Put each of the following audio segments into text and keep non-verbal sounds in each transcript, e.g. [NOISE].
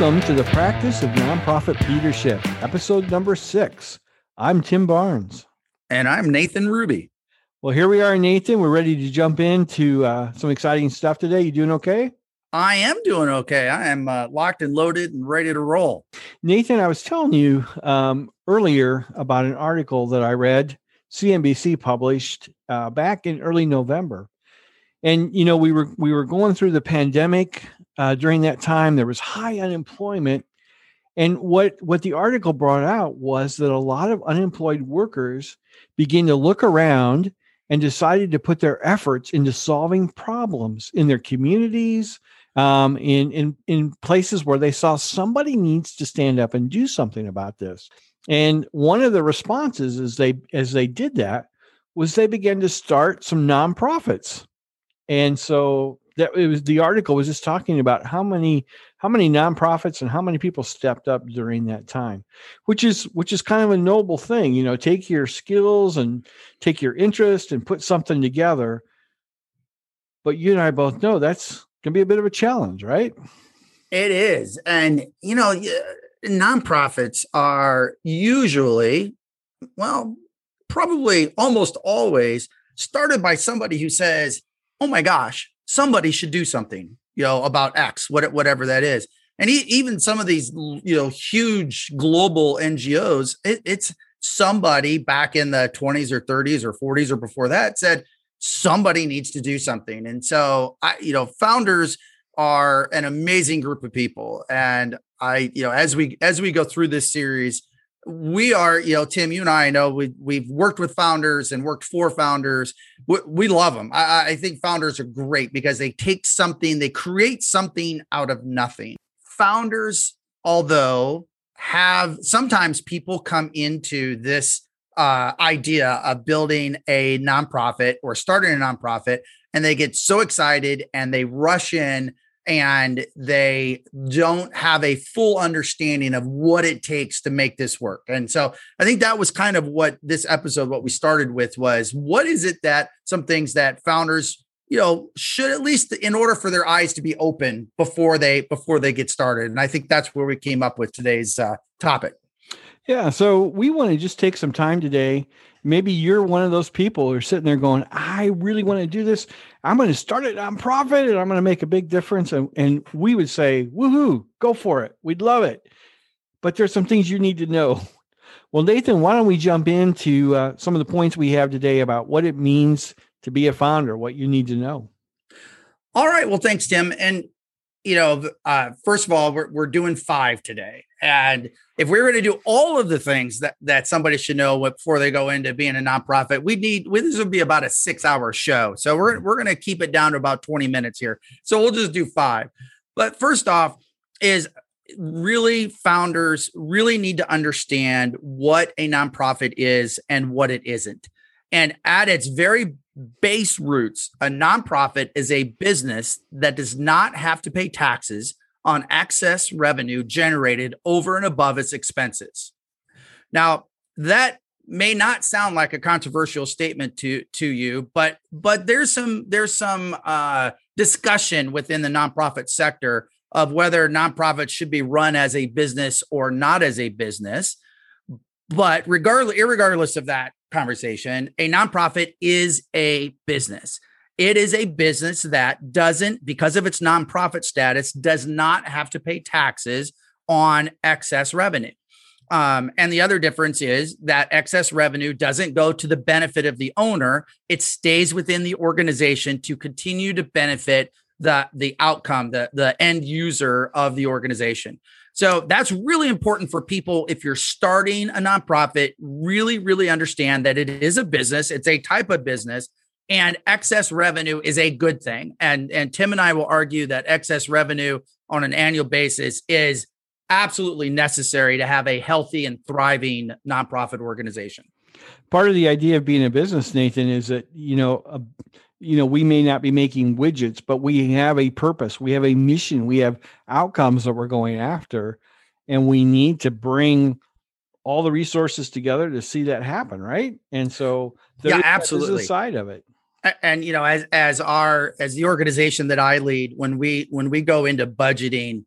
Welcome to the Practice of Nonprofit Leadership, episode number six. I'm Tim Barnes. And I'm Nathan Ruby. Well, here we are, Nathan. We're ready to jump into uh, some exciting stuff today. You doing okay? I am doing okay. I am uh, locked and loaded and ready to roll. Nathan, I was telling you um, earlier about an article that I read, CNBC published uh, back in early November. And you know, we were we were going through the pandemic uh, during that time. There was high unemployment, and what what the article brought out was that a lot of unemployed workers began to look around and decided to put their efforts into solving problems in their communities, um, in in in places where they saw somebody needs to stand up and do something about this. And one of the responses as they as they did that was they began to start some nonprofits. And so that it was the article was just talking about how many how many nonprofits and how many people stepped up during that time which is which is kind of a noble thing you know take your skills and take your interest and put something together. But you and i both know that's going to be a bit of a challenge right? It is and you know nonprofits are usually well probably almost always started by somebody who says oh my gosh somebody should do something, you know, about X, what, whatever that is. And even some of these, you know, huge global NGOs, it, it's somebody back in the 20s or 30s or 40s or before that said somebody needs to do something. And so, I, you know, founders are an amazing group of people, and I, you know, as we as we go through this series, we are, you know, Tim, you and I know we we've worked with founders and worked for founders. We, we love them. I, I, think founders are great because they take something, they create something out of nothing. Founders, although have sometimes people come into this uh, idea of building a nonprofit or starting a nonprofit, and they get so excited and they rush in and they don't have a full understanding of what it takes to make this work. And so I think that was kind of what this episode, what we started with was what is it that some things that founders, you know, should at least in order for their eyes to be open before they before they get started. And I think that's where we came up with today's uh, topic. Yeah. So we want to just take some time today maybe you're one of those people who are sitting there going, I really want to do this. I'm going to start a nonprofit and I'm going to make a big difference. And, and we would say, woohoo, go for it. We'd love it. But there's some things you need to know. [LAUGHS] Well, Nathan, why don't we jump into uh, some of the points we have today about what it means to be a founder, what you need to know? All right. Well, thanks, Tim. And, you know, uh, first of all, we're, we're doing five today. And if we were to do all of the things that that somebody should know before they go into being a nonprofit, we need we, this would be about a six hour show. So we're mm-hmm. we're going to keep it down to about 20 minutes here. So we'll just do five. But first off, is really founders really need to understand what a nonprofit is and what it isn't. And at its very base roots, a nonprofit is a business that does not have to pay taxes on excess revenue generated over and above its expenses. Now, that may not sound like a controversial statement to to you, but but there's some there's some uh, discussion within the nonprofit sector of whether nonprofits should be run as a business or not as a business. But regardless, regardless of that conversation, a nonprofit is a business. It is a business that doesn't, because of its nonprofit status, does not have to pay taxes on excess revenue. Um, and the other difference is that excess revenue doesn't go to the benefit of the owner, it stays within the organization to continue to benefit the, the outcome, the, the end user of the organization. So that's really important for people if you're starting a nonprofit, really, really understand that it is a business, it's a type of business and excess revenue is a good thing. And and Tim and I will argue that excess revenue on an annual basis is absolutely necessary to have a healthy and thriving nonprofit organization. Part of the idea of being a business, Nathan, is that you know, uh, you know, we may not be making widgets, but we have a purpose, we have a mission, we have outcomes that we're going after, and we need to bring all the resources together to see that happen, right? And so, yeah, absolutely, side of it and you know as as our as the organization that i lead when we when we go into budgeting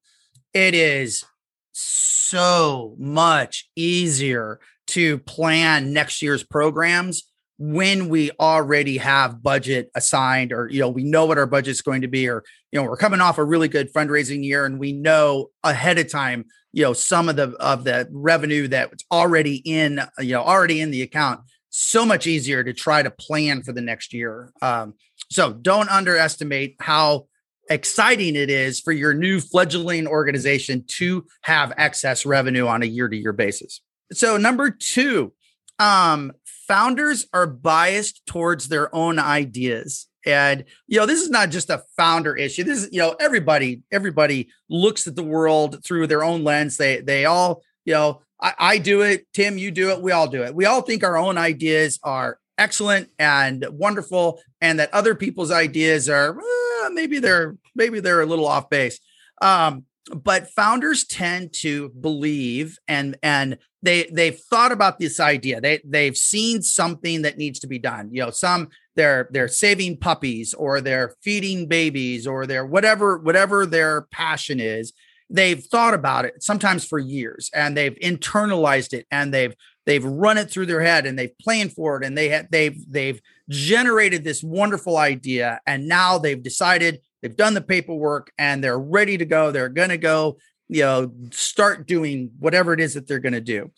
it is so much easier to plan next year's programs when we already have budget assigned or you know we know what our budget's going to be or you know we're coming off a really good fundraising year and we know ahead of time you know some of the of the revenue that's already in you know already in the account so much easier to try to plan for the next year um, so don't underestimate how exciting it is for your new fledgling organization to have excess revenue on a year to year basis so number two um, founders are biased towards their own ideas. And you know, this is not just a founder issue. This is, you know, everybody, everybody looks at the world through their own lens. They they all, you know, I, I do it, Tim, you do it, we all do it. We all think our own ideas are excellent and wonderful, and that other people's ideas are uh, maybe they're maybe they're a little off base. Um, but founders tend to believe and and they they've thought about this idea. They they've seen something that needs to be done. You know some they're they're saving puppies or they're feeding babies or they're whatever whatever their passion is they've thought about it sometimes for years and they've internalized it and they've they've run it through their head and they've planned for it and they have they've they've generated this wonderful idea and now they've decided they've done the paperwork and they're ready to go they're going to go you know start doing whatever it is that they're going to do.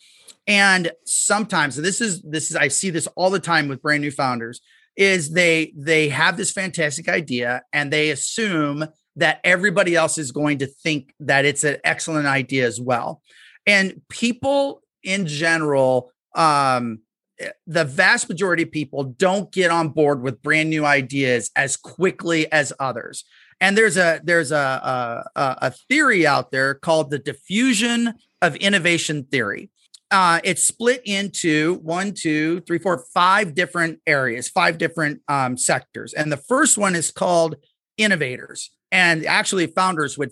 And sometimes this is this is i see this all the time with brand new founders is they they have this fantastic idea and they assume that everybody else is going to think that it's an excellent idea as well and people in general um eh, the vast majority of people don't get on board with brand new ideas as quickly as others and there's a there's a a, a theory out there called the diffusion of innovation theory. Uh, it's split into one, two, three, four, five different areas, five different um, sectors. And the first one is called innovators. And actually, founders would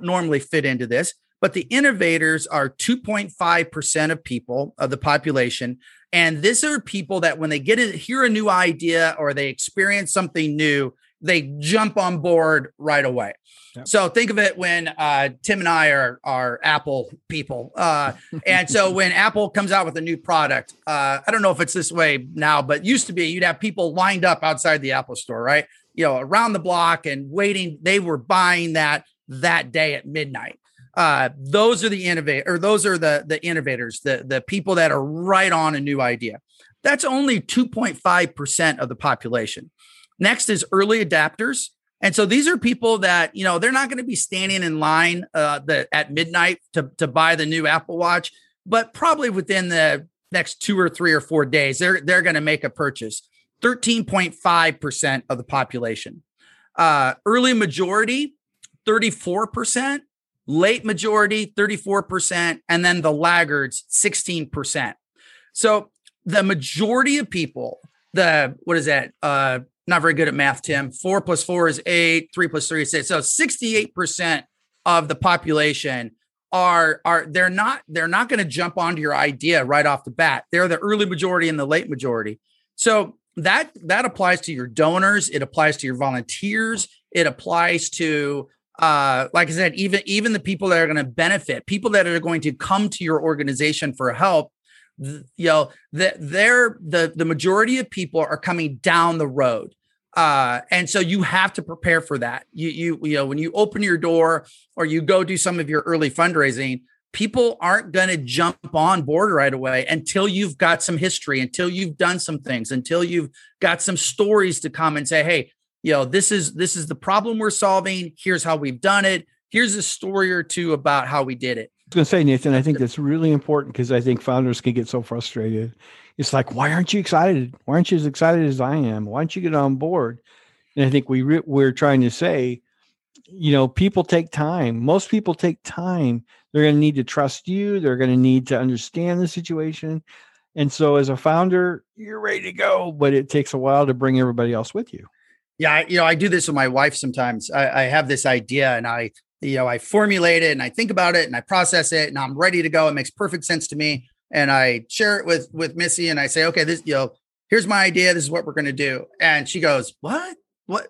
normally fit into this, but the innovators are 2.5% of people of the population. And these are people that when they get in, hear a new idea or they experience something new, they jump on board right away. Yep. So think of it when uh, Tim and I are are Apple people, uh, and so when Apple comes out with a new product, uh, I don't know if it's this way now, but used to be you'd have people lined up outside the Apple store, right? You know, around the block and waiting. They were buying that that day at midnight. Uh, those are the innovator, or those are the the innovators, the the people that are right on a new idea. That's only 2.5 percent of the population. Next is early adapters. And so these are people that, you know, they're not going to be standing in line uh, the, at midnight to, to buy the new Apple Watch, but probably within the next two or three or four days, they're, they're going to make a purchase. 13.5% of the population. Uh, early majority, 34%. Late majority, 34%. And then the laggards, 16%. So the majority of people, the, what is that? Uh, not very good at math, Tim. Four plus four is eight, three plus three is six. So 68% of the population are are they're not they're not going to jump onto your idea right off the bat. They're the early majority and the late majority. So that that applies to your donors, it applies to your volunteers, it applies to uh like I said, even even the people that are going to benefit, people that are going to come to your organization for help you know that they're the the majority of people are coming down the road uh, and so you have to prepare for that. You you you know when you open your door or you go do some of your early fundraising people aren't going to jump on board right away until you've got some history until you've done some things until you've got some stories to come and say hey you know this is this is the problem we're solving here's how we've done it here's a story or two about how we did it I was going to say, Nathan, I think that's really important because I think founders can get so frustrated. It's like, why aren't you excited? Why aren't you as excited as I am? Why don't you get on board? And I think we re- we're trying to say, you know, people take time. Most people take time. They're going to need to trust you. They're going to need to understand the situation. And so, as a founder, you're ready to go, but it takes a while to bring everybody else with you. Yeah, you know, I do this with my wife sometimes. I, I have this idea, and I you know, I formulate it and I think about it and I process it and I'm ready to go. It makes perfect sense to me. And I share it with with Missy and I say, okay, this, you know, here's my idea. This is what we're going to do. And she goes, what, what,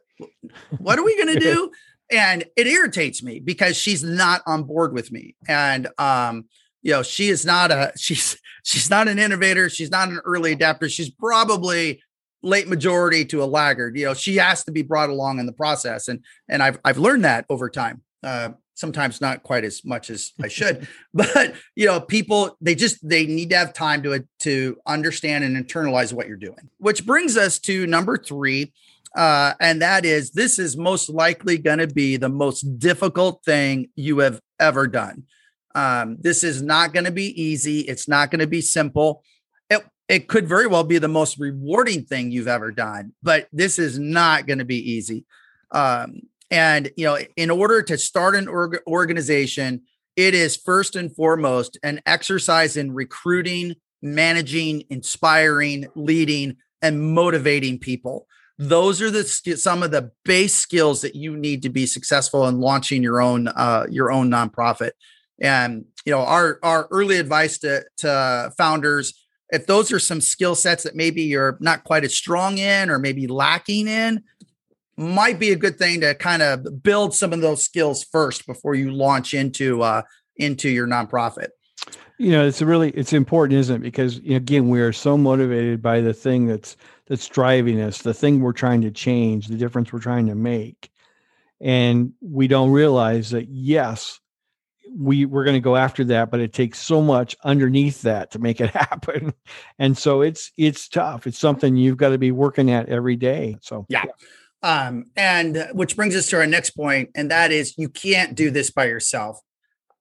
what are we going [LAUGHS] to do? And it irritates me because she's not on board with me. And um you know she is not a [LAUGHS] she's she's not an innovator. She's not an early adapter. She's probably late majority to a laggard. You know she has to be brought along in the process. And and i've i've learned that over time. Uh sometimes not quite as much as i should [LAUGHS] but you know people they just they need to have time to to understand and internalize what you're doing which brings us to number three uh, and that is this is most likely going to be the most difficult thing you have ever done. Um, this is not going to be easy. It's not going to be simple. It, it could very well be the most rewarding thing you've ever done, but this is not going to be easy. Um, and you know, in order to start an org- organization, it is first and foremost an exercise in recruiting, managing, inspiring, leading, and motivating people those are the some of the base skills that you need to be successful in launching your own uh, your own nonprofit. And you know our our early advice to to founders if those are some skill sets that maybe you're not quite as strong in or maybe lacking in might be a good thing to kind of build some of those skills first before you launch into uh into your nonprofit. You know it's really it's important isn't it? Because again we are so motivated by the thing that's that's driving us, the thing we're trying to change, the difference we're trying to make. And we don't realize that, yes, we we're going to go after that but it takes so much underneath that to make it [LAUGHS] happen. And so it's it's tough. It's something you've got to be working at every day. So yeah. yeah. Um and which brings us to our next point and that is you can't do this by yourself.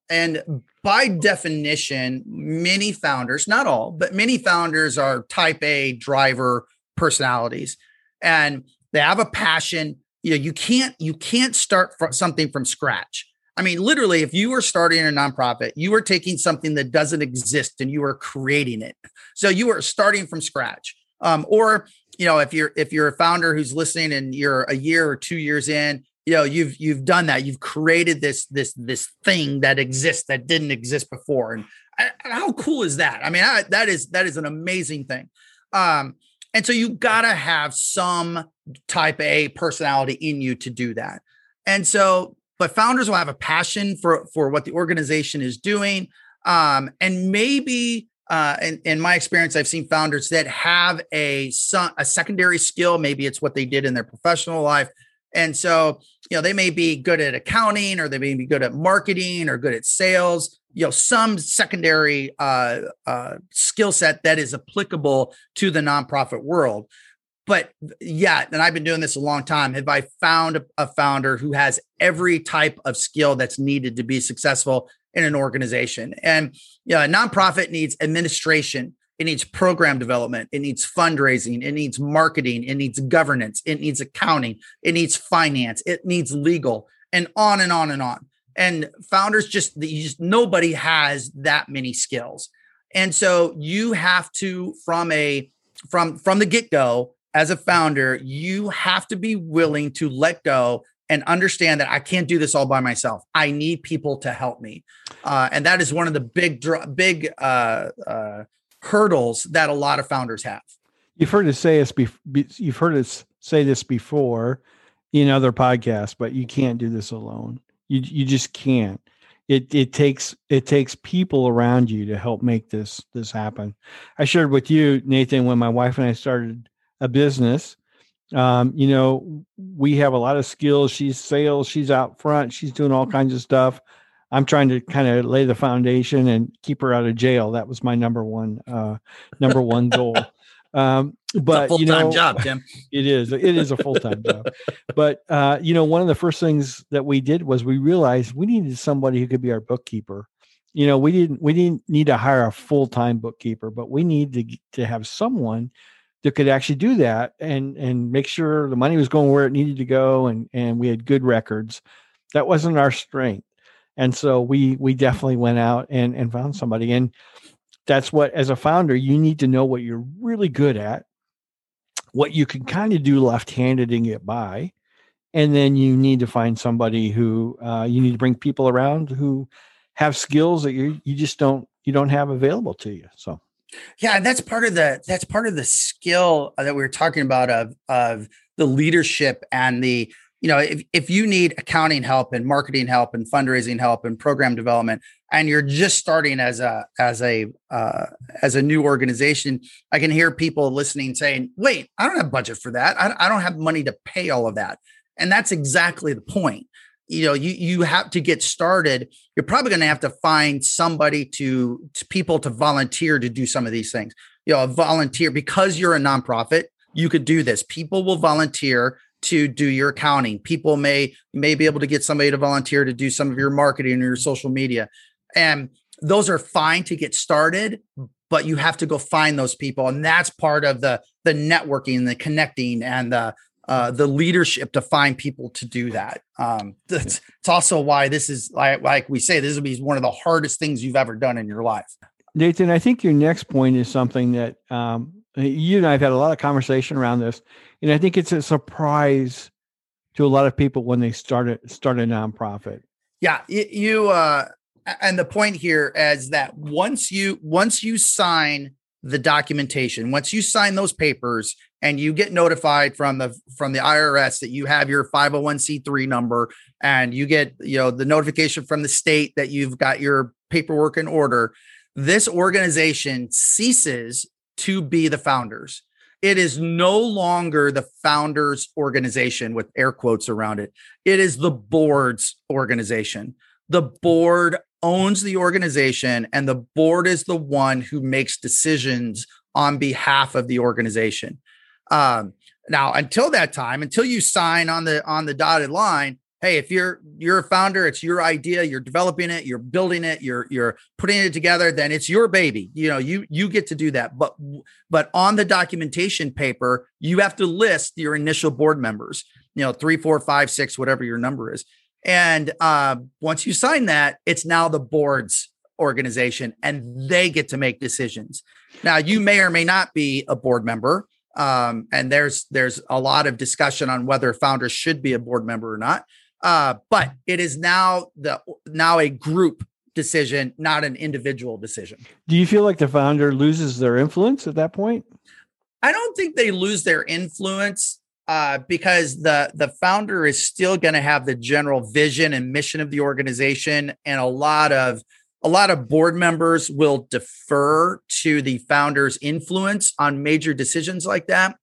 And by definition many founders not all but many founders are type a driver personalities. And they have a passion. You know you can't you can't start something from scratch. I mean literally if you were starting a nonprofit you are taking something that doesn't exist and you are creating it. So you are starting from scratch. Um, or you know if you're if you're a founder who's listening and you're a year or two years in you know you've you've done that. You've created this this this thing that exists that didn't exist before. And how cool is that? I mean I, that is that is an amazing thing. Um and so you got to have some type A personality in you to do that. And so, but founders will have a passion for for what the organization is doing. Um, and maybe uh, in, in my experience, I've seen founders that have a a secondary skill. Maybe it's what they did in their professional life, and so you know they may be good at accounting, or they may be good at marketing, or good at sales, you know some secondary uh, uh, skill set that is applicable to the nonprofit world. But yeah and i've been doing this a long time have i found a, founder who has every type of skill that's needed to be successful in an organization? And you know, a nonprofit needs administration it needs program development. It needs fundraising. It needs marketing. It needs governance. It needs accounting. It needs finance. It needs legal. And on and on and on. And founders just, just nobody has that many skills. And so you have to from a from from the get-go as a founder you have to be willing to let go and understand that i can't do this all by myself. I need people to help me. Uh, and that is one of the big big uh, uh, hurdles that a lot of founders have you've heard us say this be- you've heard us say this before in other podcasts but you can't do this alone you you just can't. It it takes it takes people around you to help make this this happen. I shared with you, Nathan, when my wife and I started a business. Um, you know, we have a lot of skills. She's sales, she's out front, she's doing all kinds of stuff. I'm trying to kind of lay the foundation and keep her out of jail. That was my number one uh, number one goal. [LAUGHS] Um, but full time you know, job, Tim. [LAUGHS] It is. It is a full time job. But uh, you know, one of the first things that we did was we realized we needed somebody who could be our bookkeeper. You know, we didn't we didn't need to hire a full time bookkeeper, but we need to to have someone that could actually do that and and make sure the money was going where it needed to go and and we had good records. That wasn't our strength, and so we we definitely went out and and found somebody. And that's what as a founder you need to know what you're really good at what you can kind of do left-handed and get by and then you need to find somebody who uh, you need to bring people around who have skills that you you just don't you don't have available to you so. Yeah that's part of the that's part of the skill that we were talking about of of the leadership and the you know, if, if you need accounting help and marketing help and fundraising help and program development, and you're just starting as a as a uh, as a new organization, I can hear people listening saying, "Wait, I don't have budget for that. I, I don't have money to pay all of that." And that's exactly the point. You know, you you have to get started. You're probably going to have to find somebody to, to people to volunteer to do some of these things. You know, a volunteer because you're a nonprofit. You could do this. People will volunteer to do your accounting. People may may be able to get somebody to volunteer to do some of your marketing or your social media. And those are fine to get started, but you have to go find those people. And that's part of the the networking, the connecting and the uh, the leadership to find people to do that. Um, that's it's also why this is like, like we say, this will be one of the hardest things you've ever done in your life. Nathan, I think your next point is something that um, you and I have had a lot of conversation around this, and I think it's a surprise to a lot of people when they start start a nonprofit. Yeah, you uh, and the point here is that once you once you sign the documentation, once you sign those papers and you get notified from the from the IRS that you have your 501c3 number and you get you know the notification from the state that you've got your paperwork in order, this organization ceases to be the founders. It is no longer the founders organization with air quotes around it. It is the board's organization. The board owns the organization and the board is the one who makes decisions on behalf of the organization. Um, now, until that time, until you sign on the on the dotted line, hey, if you're you're a founder, it's your idea, you're developing it, you're building it, you're you're putting it together, then it's your baby. You know, you you get to do that. But but on the documentation paper, you have to list your initial board members, you know, three, four, five, six, whatever your number is. And uh, once you sign that, it's now the board's organization and they get to make decisions. Now, you may or may not be a board member. Um, and there's there's a lot of discussion on whether founders should be a board member or not. Uh, but it is now the now a group decision, not an individual decision. Do you feel like the founder loses their influence at that point? I don't think they lose their influence uh, because the the founder is still going to have the general vision and mission of the organization, and a lot of a lot of board members will defer to the founder's influence on major decisions like that.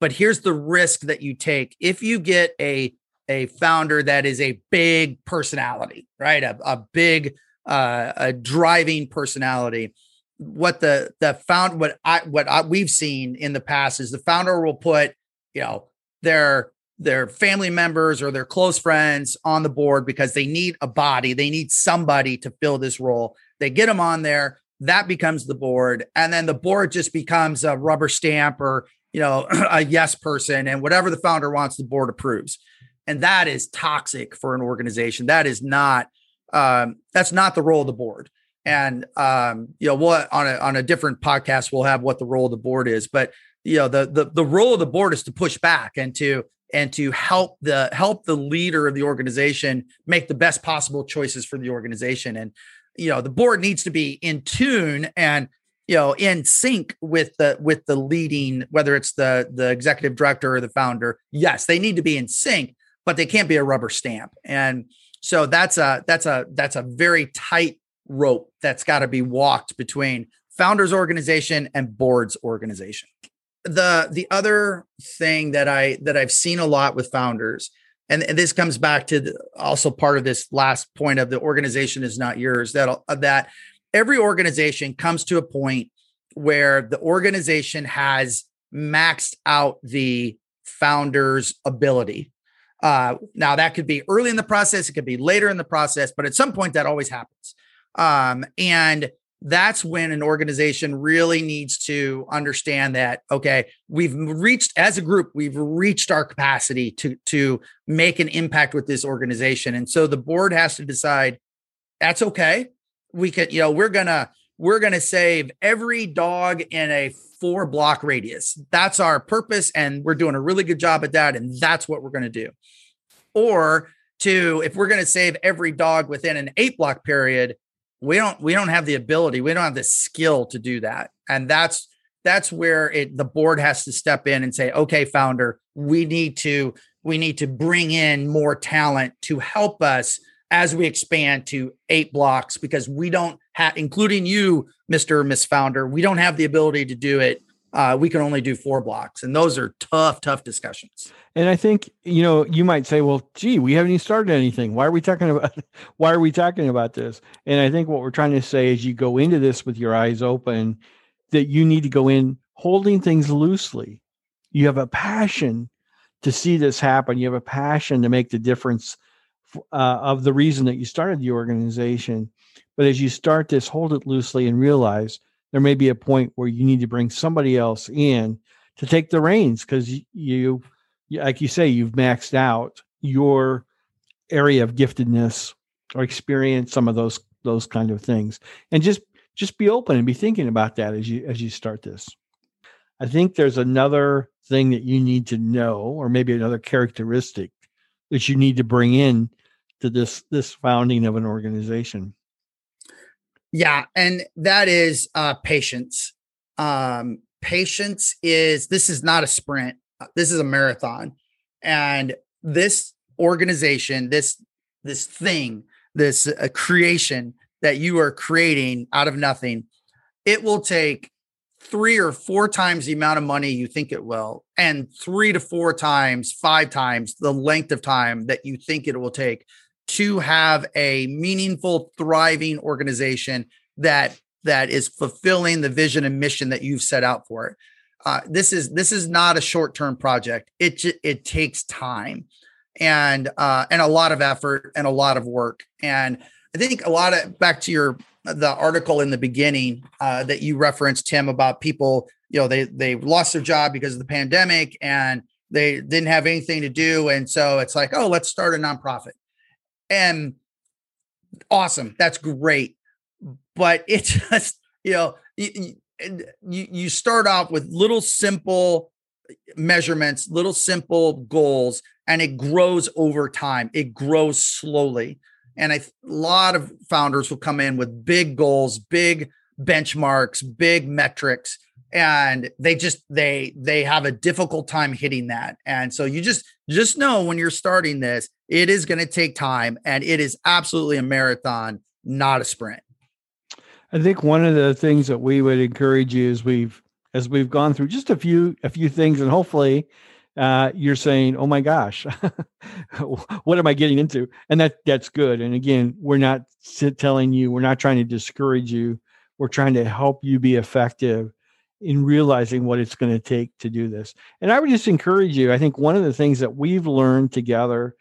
But here's the risk that you take if you get a a founder that is a big personality, right? A, a big uh, a driving personality. What the the found what I what I, we've seen in the past is the founder will put you know their their family members or their close friends on the board because they need a body, they need somebody to fill this role. They get them on there, that becomes the board, and then the board just becomes a rubber stamp or you know [CLEARS THROAT] a yes person, and whatever the founder wants, the board approves and that is toxic for an organization. That is not um, that's not the role of the board. And um, you know what on a on a different podcast we'll have what the role of the board is. But you know the the the role of the board is to push back and to and to help the help the leader of the organization make the best possible choices for the organization. And you know the board needs to be in tune and you know in sync with the with the leading whether it's the the executive director or the founder. Yes they need to be in sync but they can't be a rubber stamp. And so that's a that's a that's a very tight rope that's got to be walked between founders organization and boards organization. The the other thing that I that I've seen a lot with founders and, this comes back to the, also part of this last point of the organization is not yours that that every organization comes to a point where the organization has maxed out the founder's ability uh, now that could be early in the process, it could be later in the process, but at some point that always happens. Um, and that's when an organization really needs to understand that okay we've reached as a group we've reached our capacity to to make an impact with this organization and so the board has to decide that's okay we could you know we're gonna we're gonna save every dog in a four block radius. That's our purpose and we're doing a really good job at that and that's what we're gonna do. Or to if we're going to save every dog within an eight block period we don't we don't have the ability we don't have the skill to do that. And that's that's where it the board has to step in and say okay founder we need to we need to bring in more talent to help us as we expand to eight blocks because we don't have, including you, Mr. or Miss Founder, we don't have the ability to do it. Uh, we can only do four blocks. And those are tough, tough discussions. And I think, you know, you might say, well, gee, we haven't even started anything. Why are we talking about [LAUGHS] why are we talking about this? And I think what we're trying to say is you go into this with your eyes open, that you need to go in holding things loosely. You have a passion to see this happen. You have a passion to make the difference uh, of the reason that you started the organization. But as you start this, hold it loosely and realize there may be a point where you need to bring somebody else in to take the reins because you, like you say, you've maxed out your area of giftedness or experience some of those those kind of things and just just be open and be thinking about that as you as you start this i think there's another thing that you need to know or maybe another characteristic that you need to bring in to this this founding of an organization. Yeah and that is uh patience. Um patience is this is not a sprint uh, this is a marathon. And this organization this this thing this uh, creation that you are creating out of nothing it will take three or four times the amount of money you think it will, and three to four times, five times the length of time that you think it will take to have a meaningful, thriving organization that that is fulfilling the vision and mission that you've set out for it. Uh, this is this is not a short term project. It it takes time and uh, and a lot of effort and a lot of work. And I think a lot of back to your the article in the beginning uh, that you referenced, Tim, about people, you know, they they lost their job because of the pandemic and they didn't have anything to do, and so it's like, oh, let's start a nonprofit, and awesome, that's great, but it [LAUGHS] just, you know, you you, start off with little simple measurements, little simple goals, and it grows over time. It grows slowly. And a lot of founders will come in with big goals, big benchmarks, big metrics, and they just they they have a difficult time hitting that. And so you just just know when you're starting this, it is going to take time and it is absolutely a marathon, not a sprint. I think one of the things that we would encourage you is we've as we've gone through just a few a few things and hopefully uh, you're saying, "Oh my gosh, [LAUGHS] what am I getting into?" And that that's good. And again, we're not telling you, we're not trying to discourage you. We're trying to help you be effective in realizing what it's going to take to do this. And I would just encourage you. I think one of the things that we've learned together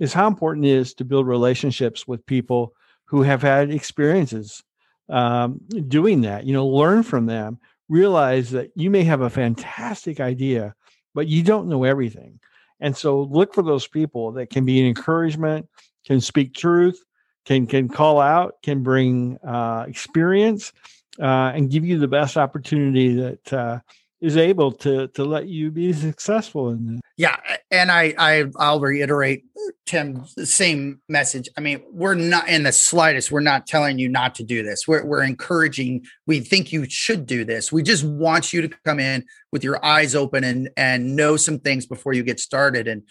is how important it is to build relationships with people who have had experiences um, doing that. You know, learn from them. Realize that you may have a fantastic idea but you don't know everything. And so look for those people that can be an encouragement, can speak truth, can can call out, can bring uh, experience, uh, and give you the best opportunity that uh, is able to to let you be successful in this. Yeah, and I, I I'll reiterate Tim the same message. I mean, we're not in the slightest. We're not telling you not to do this. We're we're encouraging. We think you should do this. We just want you to come in with your eyes open and and know some things before you get started. And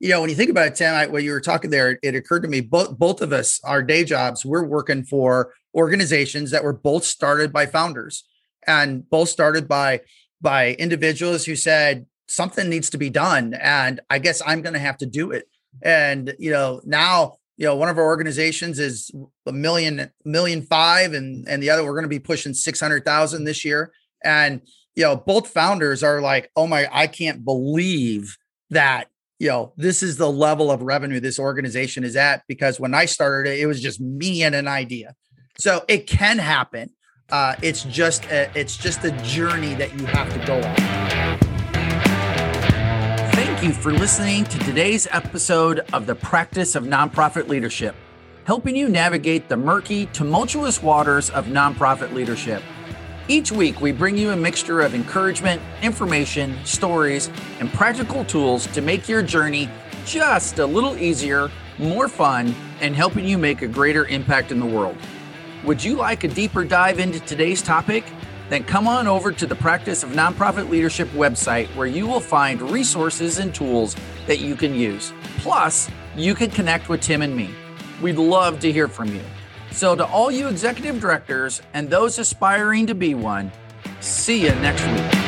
you know, when you think about it, Tim, I, when you were talking there, it occurred to me both both of us, our day jobs, we're working for organizations that were both started by founders and both started by by individuals who said something needs to be done and i guess i'm going to have to do it. And you know now you know one of our organizations is a million million five and and the other we're going to be pushing 600,000 this year. And you know both founders are like oh my i can't believe that you know this is the level of revenue this organization is at because when i started it it was just me and an idea. So it can happen uh, it's just a, it's just a journey that you have to go on. Thank you for listening to today's episode of the Practice of Nonprofit Leadership, helping you navigate the murky, tumultuous waters of nonprofit leadership. Each week, we bring you a mixture of encouragement, information, stories, and practical tools to make your journey just a little easier, more fun, and helping you make a greater impact in the world. Would you like a deeper dive into today's topic? then come on over to the Practice of Nonprofit Leadership website where you will find resources and tools that you can use. Plus, you can connect with Tim and me. We'd love to hear from you. So, to all you executive directors and those aspiring to be one, see you next week.